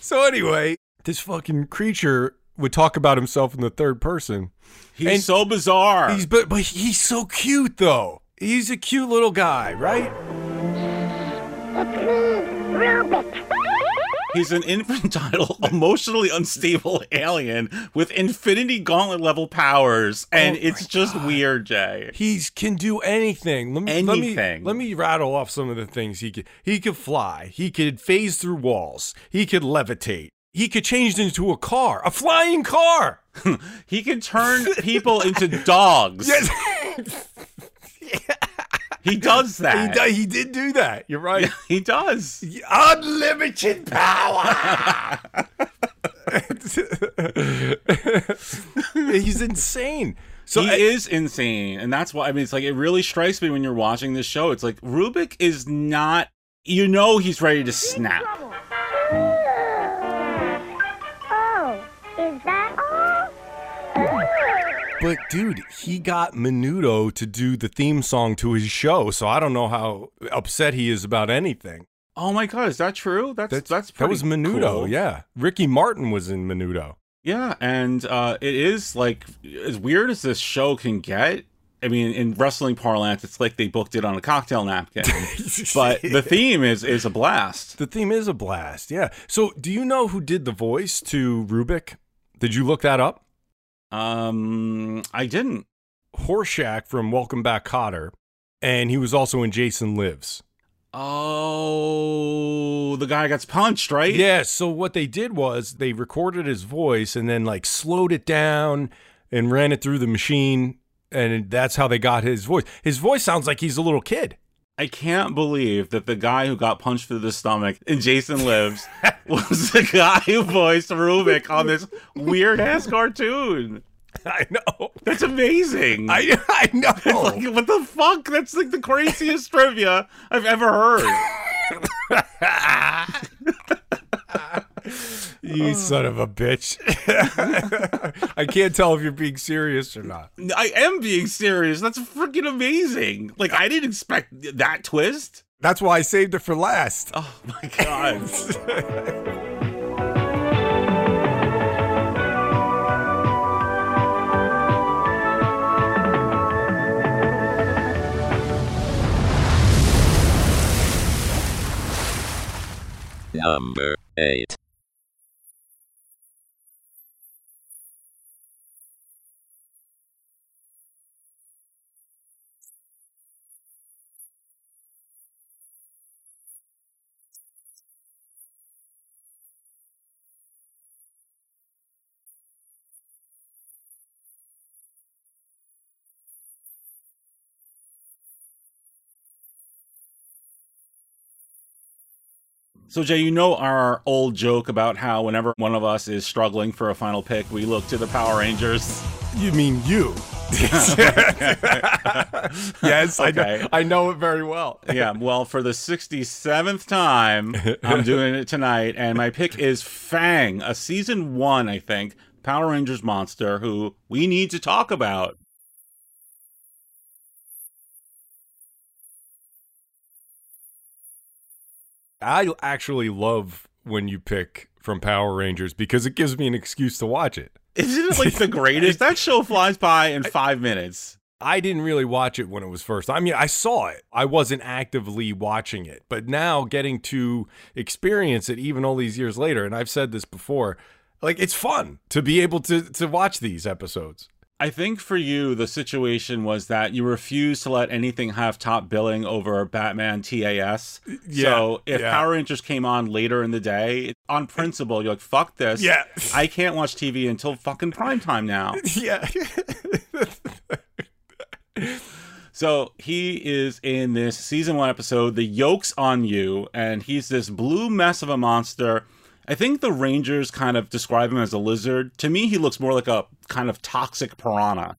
so anyway, this fucking creature would talk about himself in the third person. He's so bizarre. He's but but he's so cute though. He's a cute little guy, right? It's me, Rubik. He's an infantile, emotionally unstable alien with infinity gauntlet level powers, and Oh it's just weird, Jay. He can do anything. Let me, Let me, Anything. let me rattle off some of the things he could. He could fly. He could phase through walls. He could levitate. He could change into a car, a flying car. He can turn people into dogs. Yes. He does He, that. do- he did do that. You're right. He does. Unlimited power. He's insane. So he I- is insane, and that's why I mean it's like it really strikes me when you're watching this show. It's like Rubik is not. You know he's ready to snap. But dude, he got Menudo to do the theme song to his show, so I don't know how upset he is about anything. Oh my god, is that true? That's that's, That pretty was Menudo, cool. yeah. Ricky Martin was in Menudo. Yeah, and uh, it is like as weird as this show can get. I mean, in wrestling parlance, it's like they booked it on a cocktail napkin. but the theme is is a blast. The theme is a blast, yeah. So, do you know who did the voice to Rubik? Did you look that up? Um, I didn't. Horshack from Welcome Back Kotter, and he was also in Jason Lives. Oh, the guy gets punched, right? Yeah, so what they did was they recorded his voice and then like slowed it down and ran it through the machine and that's how they got his voice. His voice sounds like he's a little kid. I can't believe that the guy who got punched through the stomach in Jason Lives was the guy who voiced Rubik on this weird ass cartoon. I know. That's amazing. I I know. It's like, what the fuck? That's like the craziest trivia I've ever heard. You son of a bitch. I can't tell if you're being serious or not. I am being serious. That's freaking amazing. Like I didn't expect that twist. That's why I saved it for last. Oh my god. Number 8. So Jay, you know our old joke about how whenever one of us is struggling for a final pick, we look to the Power Rangers. You mean you? yes, I, know, I know it very well. yeah, well, for the 67th time, I'm doing it tonight, and my pick is Fang, a season one, I think, Power Rangers monster who we need to talk about. I actually love when you pick from Power Rangers because it gives me an excuse to watch it. Isn't it like the greatest? that show flies by in five minutes. I didn't really watch it when it was first. I mean, I saw it. I wasn't actively watching it. But now getting to experience it even all these years later, and I've said this before, like it's fun to be able to to watch these episodes. I think for you, the situation was that you refused to let anything have top billing over Batman TAS. Yeah, so if yeah. Power Rangers came on later in the day, on principle, you're like, fuck this. Yeah. I can't watch TV until fucking prime time now. Yeah. So he is in this season one episode, The Yolk's on You, and he's this blue mess of a monster. I think the Rangers kind of describe him as a lizard. To me, he looks more like a kind of toxic piranha.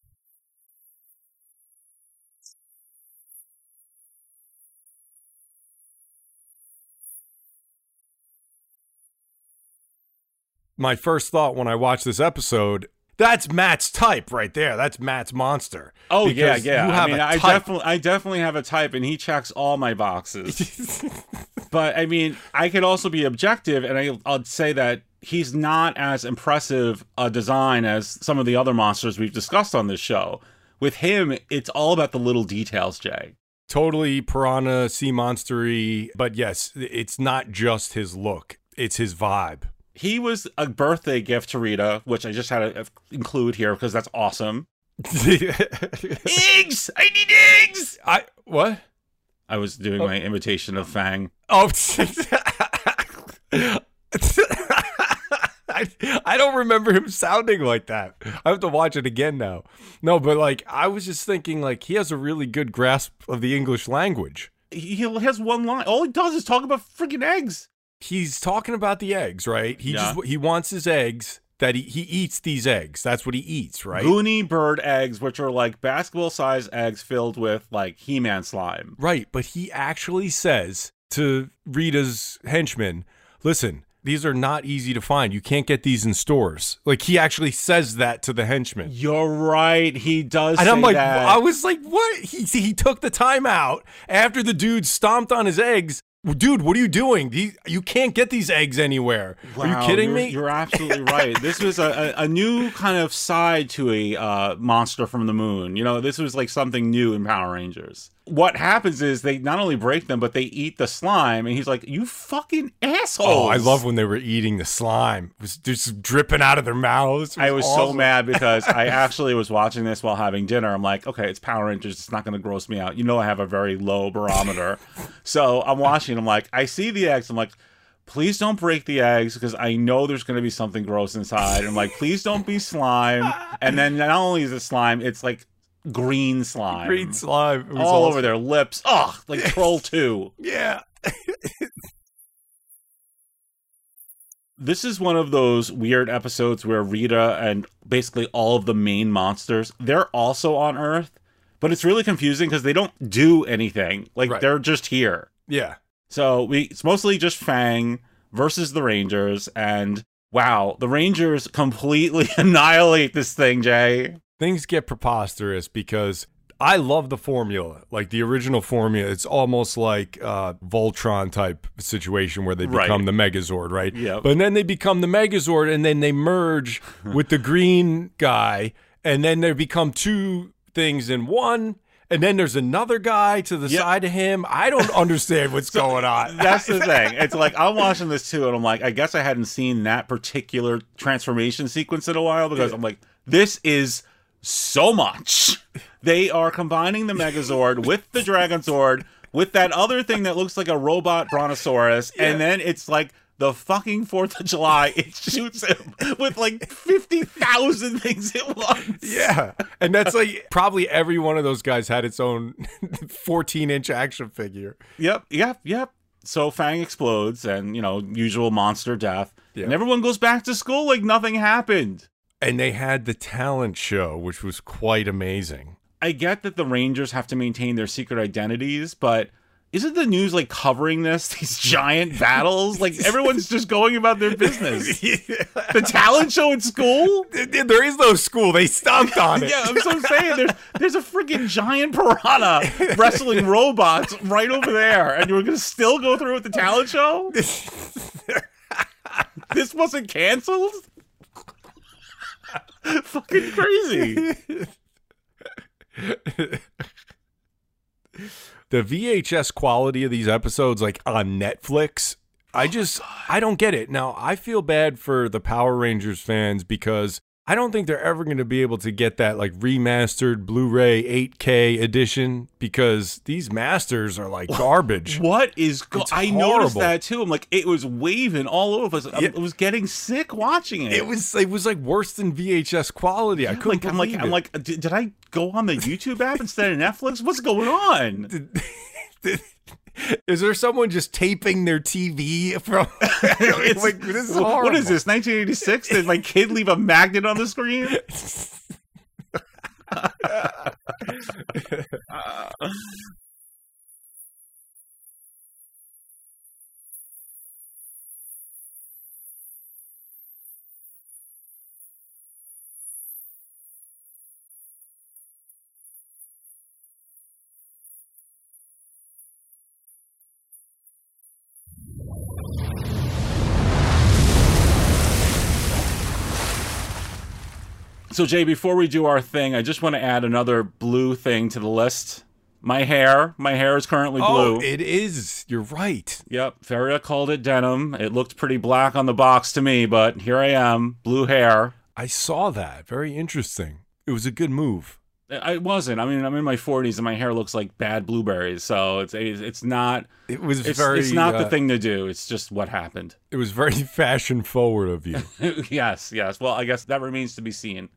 my first thought when I watched this episode, that's Matt's type right there. That's Matt's monster. Oh yeah, yeah. I mean, I definitely, I definitely have a type, and he checks all my boxes. but I mean, I could also be objective, and I, I'll say that he's not as impressive a design as some of the other monsters we've discussed on this show. With him, it's all about the little details, Jay. totally piranha sea monstery, but yes, it's not just his look; it's his vibe. He was a birthday gift to Rita, which I just had to include here because that's awesome. eggs! I need eggs! I what? I was doing my oh. imitation of Fang. Oh, I, I don't remember him sounding like that. I have to watch it again now. No, but like I was just thinking, like he has a really good grasp of the English language. He has one line. All he does is talk about freaking eggs. He's talking about the eggs, right? He Yeah. just he wants his eggs. That he, he eats these eggs. That's what he eats, right? Goonie bird eggs, which are like basketball sized eggs filled with like He Man slime. Right, but he actually says to Rita's henchmen, "Listen, these are not easy to find. You can't get these in stores." Like he actually says that to the henchman. You're right. He does. And I'm like, that. I was like, what? He he took the time out after the dude stomped on his eggs. Dude, what are you doing? These, you can't get these eggs anywhere. are you kidding you're- me? You're absolutely right. This was a, a, a new kind of side to a uh, monster from the moon. You know, this was like something new in Power Rangers. What happens is they not only break them, but they eat the slime. And he's like, "You fucking assholes!" Oh, I love when they were eating the slime. It was just dripping out of their mouths. It I was so mad because I actually was watching this while having dinner. I'm like, okay, it's Power Rangers. It's not going to gross me out. You know, I have a very low barometer. so I'm watching. I'm like, I see the eggs. I'm like, please don't break the eggs because I know there's going to be something gross inside. I'm like, please don't be slime. And then not only is it slime, it's like green slime. Green slime. All awesome. over their lips. Ugh, like Troll 2. Yeah. this is one of those weird episodes where Rita and basically all of the main monsters, they're also on Earth, but it's really confusing because they don't do anything. Like Right. they're just here. Yeah. So we it's mostly just Fang versus the Rangers and wow, the Rangers completely annihilate this thing, Jay. Things get preposterous because I love the formula, like the original formula. It's almost like uh, Voltron type situation where they Right. become the Megazord, right? Yeah. But then they become the Megazord, and then they merge with the green guy, and then they become two things in one. And then there's another guy to the Yep. side of him. I don't understand what's going on. That's the thing. It's like I'm watching this too, and I'm like, I guess I hadn't seen that particular transformation sequence in a while because I'm like, this is so much. They are combining the Megazord with the Dragonzord with that other thing that looks like a robot Brontosaurus, and then it's like the fucking Fourth of July. It shoots him with like fifty thousand things at once. Yeah. And that's like probably every one of those guys had its own 14 inch action figure. Yep, yep, yep. So Fang explodes, and you know, usual monster death, Yeah. and everyone goes back to school like nothing happened. And they had the talent show, which was quite amazing. I get that the Rangers have to maintain their secret identities, but isn't the news like covering this? These giant battles? Like everyone's just going about their business. The talent show at school? There is no school. They stomped on it. Yeah, I'm so saying there's there's a freaking giant piranha wrestling robots right over there, and you're gonna still go through with the talent show? this wasn't canceled? Fucking crazy. the VHS quality of these episodes, like on Netflix, I oh just I don't get it. Now I feel bad for the Power Rangers fans because I don't think they're ever going to be able to get that like remastered Blu-ray 8K edition because these masters are like garbage. What is go- I noticed that too. I'm like, it was waving all over us. I was getting sick watching it. It was it was like worse than VHS quality. I couldn't like I'm like believe I'm like, did, did I go on the YouTube app instead of Netflix? What's going on? Is there someone just taping their TV from? Like, this is what is this? 1986? Did my kid leave a magnet on the screen? Uh, So, Jay, before we do our thing, I just want to add another blue thing to the list. My hair. My hair is currently oh, blue. Oh, it is. You're right. Yep. Feria called it denim. It looked pretty black on the box to me, but here I am, blue hair. I saw that. Very interesting. It was a good move. I wasn't. I mean, I'm in my 40s and my hair looks like bad blueberries, so it's it's not. It was it's, very. It's not the uh, thing to do. It's just what happened. It was very fashion forward of you. yes, yes. Well, I guess that remains to be seen.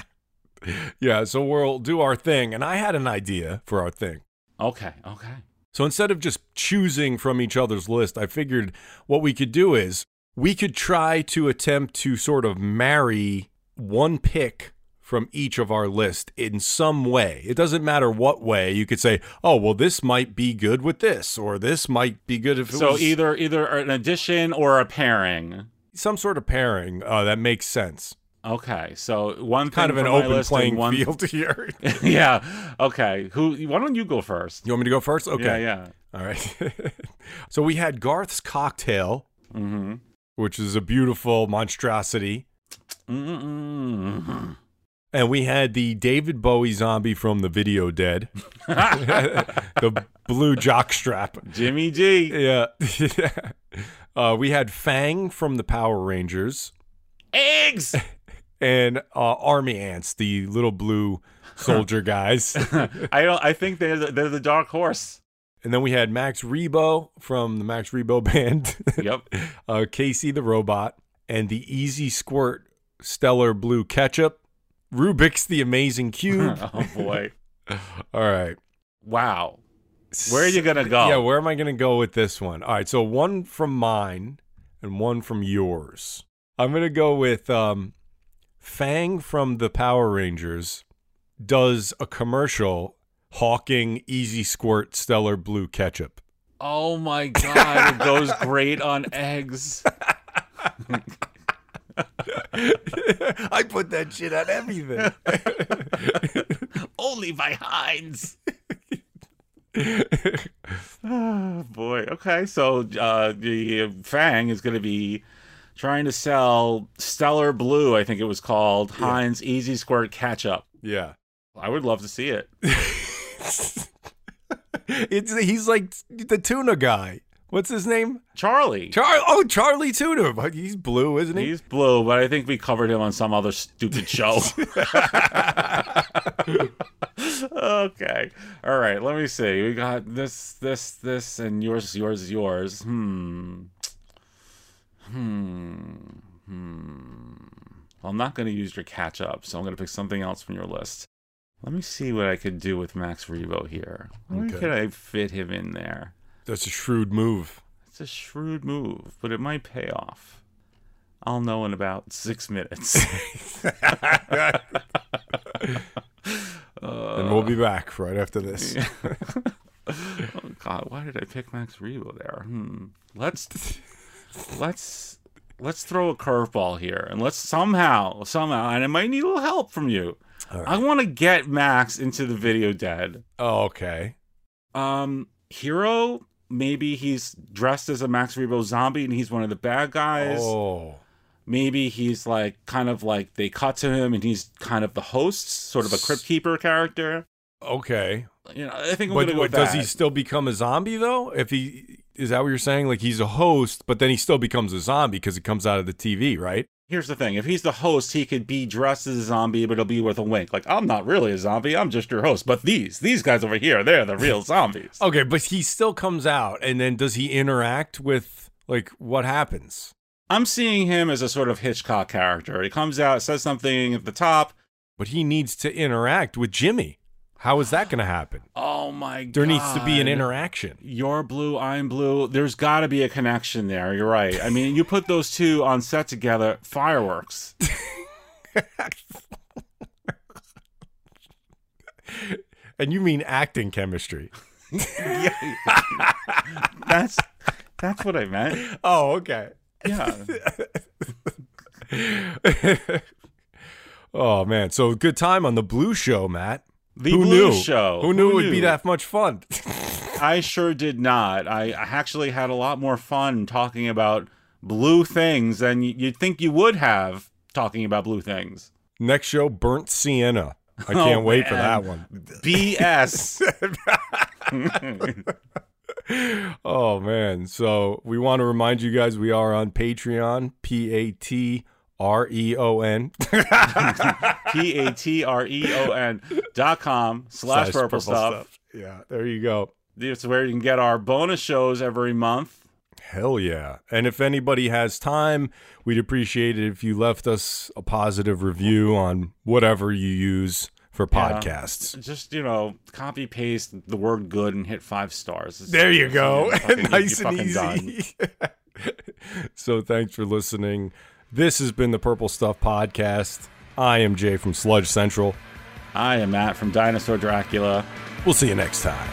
yeah, so we'll do our thing. And I had an idea for our thing. Okay, okay. So instead of just choosing from each other's list, I figured what we could do is we could try to attempt to sort of marry one pick from each of our list in some way. It doesn't matter what way. You could say, "Oh, well this might be good with this or this might be good if it So was either either an addition or a pairing. some sort of pairing uh, that makes sense." Okay, so one Kind of an open playing one... field here. yeah. Okay. Who? Why don't you go first? You want me to go first? Okay. Yeah. Yeah. All right. so we had Garth's cocktail, Mm-hmm. which is a beautiful monstrosity. Mm-mm. And we had the David Bowie zombie from the video Dead, the blue jockstrap. Jimmy D. Yeah. uh, we had Fang from the Power Rangers Eggs. and uh, Army Ants, the little blue soldier guys. I don't. I think they're the, they're the dark horse. and then we had Max Rebo from the Max Rebo band. Yep. uh, Casey the robot, and the Easy Squirt Stellar Blue Ketchup. Rubik's the Amazing Cube. oh boy. All right. Wow. Where are you gonna go? Yeah, where am I going to go with this one? All right, so one from mine and one from yours. I'm going to go with um, Fang from the Power Rangers does a commercial hawking Easy Squirt Stellar Blue Ketchup. Oh my god, it goes great on eggs. I put that shit on everything. Only by Heinz. oh, boy. Okay, so uh, the Fang is going to be trying to sell Stellar Blue, I think it was called, Heinz Easy Squirt Ketchup. yeah. I would love to see it. It's he's like the tuna guy. What's his name? Charlie. Char- oh, Charlie Tuna. But He's blue, isn't he? He's blue, but I think we covered him on some other stupid show. okay. All right, let me see. We got this, this, this, and yours, yours, yours. Hmm. Hmm. Hmm. Well, I'm not going to use your catch up, so I'm going to pick something else from your list. Let me see what I could do with Max Rebo here. Where Okay. could I fit him in there? That's a shrewd move. It's a shrewd move, but it might pay off. I'll know in about six minutes. and we'll be back right after this. oh God, why did I pick Max Rebo there? Hmm. Let's let's let's throw a curveball here, and let's somehow somehow, and I might need a little help from you. I want to get Max into the video dead. Oh, okay. Um, hero. Maybe he's dressed as a Max Rebo zombie, and he's one of the bad guys. Oh. Maybe he's like kind of like they cut to him, and he's kind of the host, sort of a crypt keeper character. Okay. You know, I think I'm But what, does he still become a zombie though? If he is that what you're saying? Like he's a host, but then he still becomes a zombie because it comes out of the TV, right? Here's the thing: if he's the host, he could be dressed as a zombie, but it'll be with a wink. Like, I'm not really a zombie; I'm just your host. But these, these guys over here, they're the real zombies. Okay, but he still comes out, and then does he interact with like what happens? I'm seeing him as a sort of Hitchcock character. He comes out, says something at the top. But he needs to interact with Jimmy. How is that going to happen? Oh my god! There needs to be an interaction. You're blue, I'm blue. There's got to be a connection there. You're right. I mean, you put those two on set together, fireworks. And you mean acting chemistry? That's that's what I meant. Oh, okay. Yeah. oh man, so good time on the Blue Show, Matt. The Who Blue knew? Show. Who knew Who it would be that much fun? I sure did not. I, I actually had a lot more fun talking about blue things than you'd think you would have talking about blue things. Next show, Burnt Sienna. I Oh, can't wait for that one. BS. oh man. So we want to remind you guys we are on Patreon, P A T R E O N. P A T R E O N dot com slash purple stuff. Yeah, there you go. It's where you can get our bonus shows every month. Hell yeah. And if anybody has time, we'd appreciate it if you left us a positive review on whatever you use for Yeah. podcasts. Just, you know, copy paste the word good and hit five stars. It's- There you go. fucking- nice and easy. so thanks for listening. This has been the Purple Stuff Podcast. I am Jay from Sludge Central. I am Matt from Dinosaur Dracula. We'll see you next time.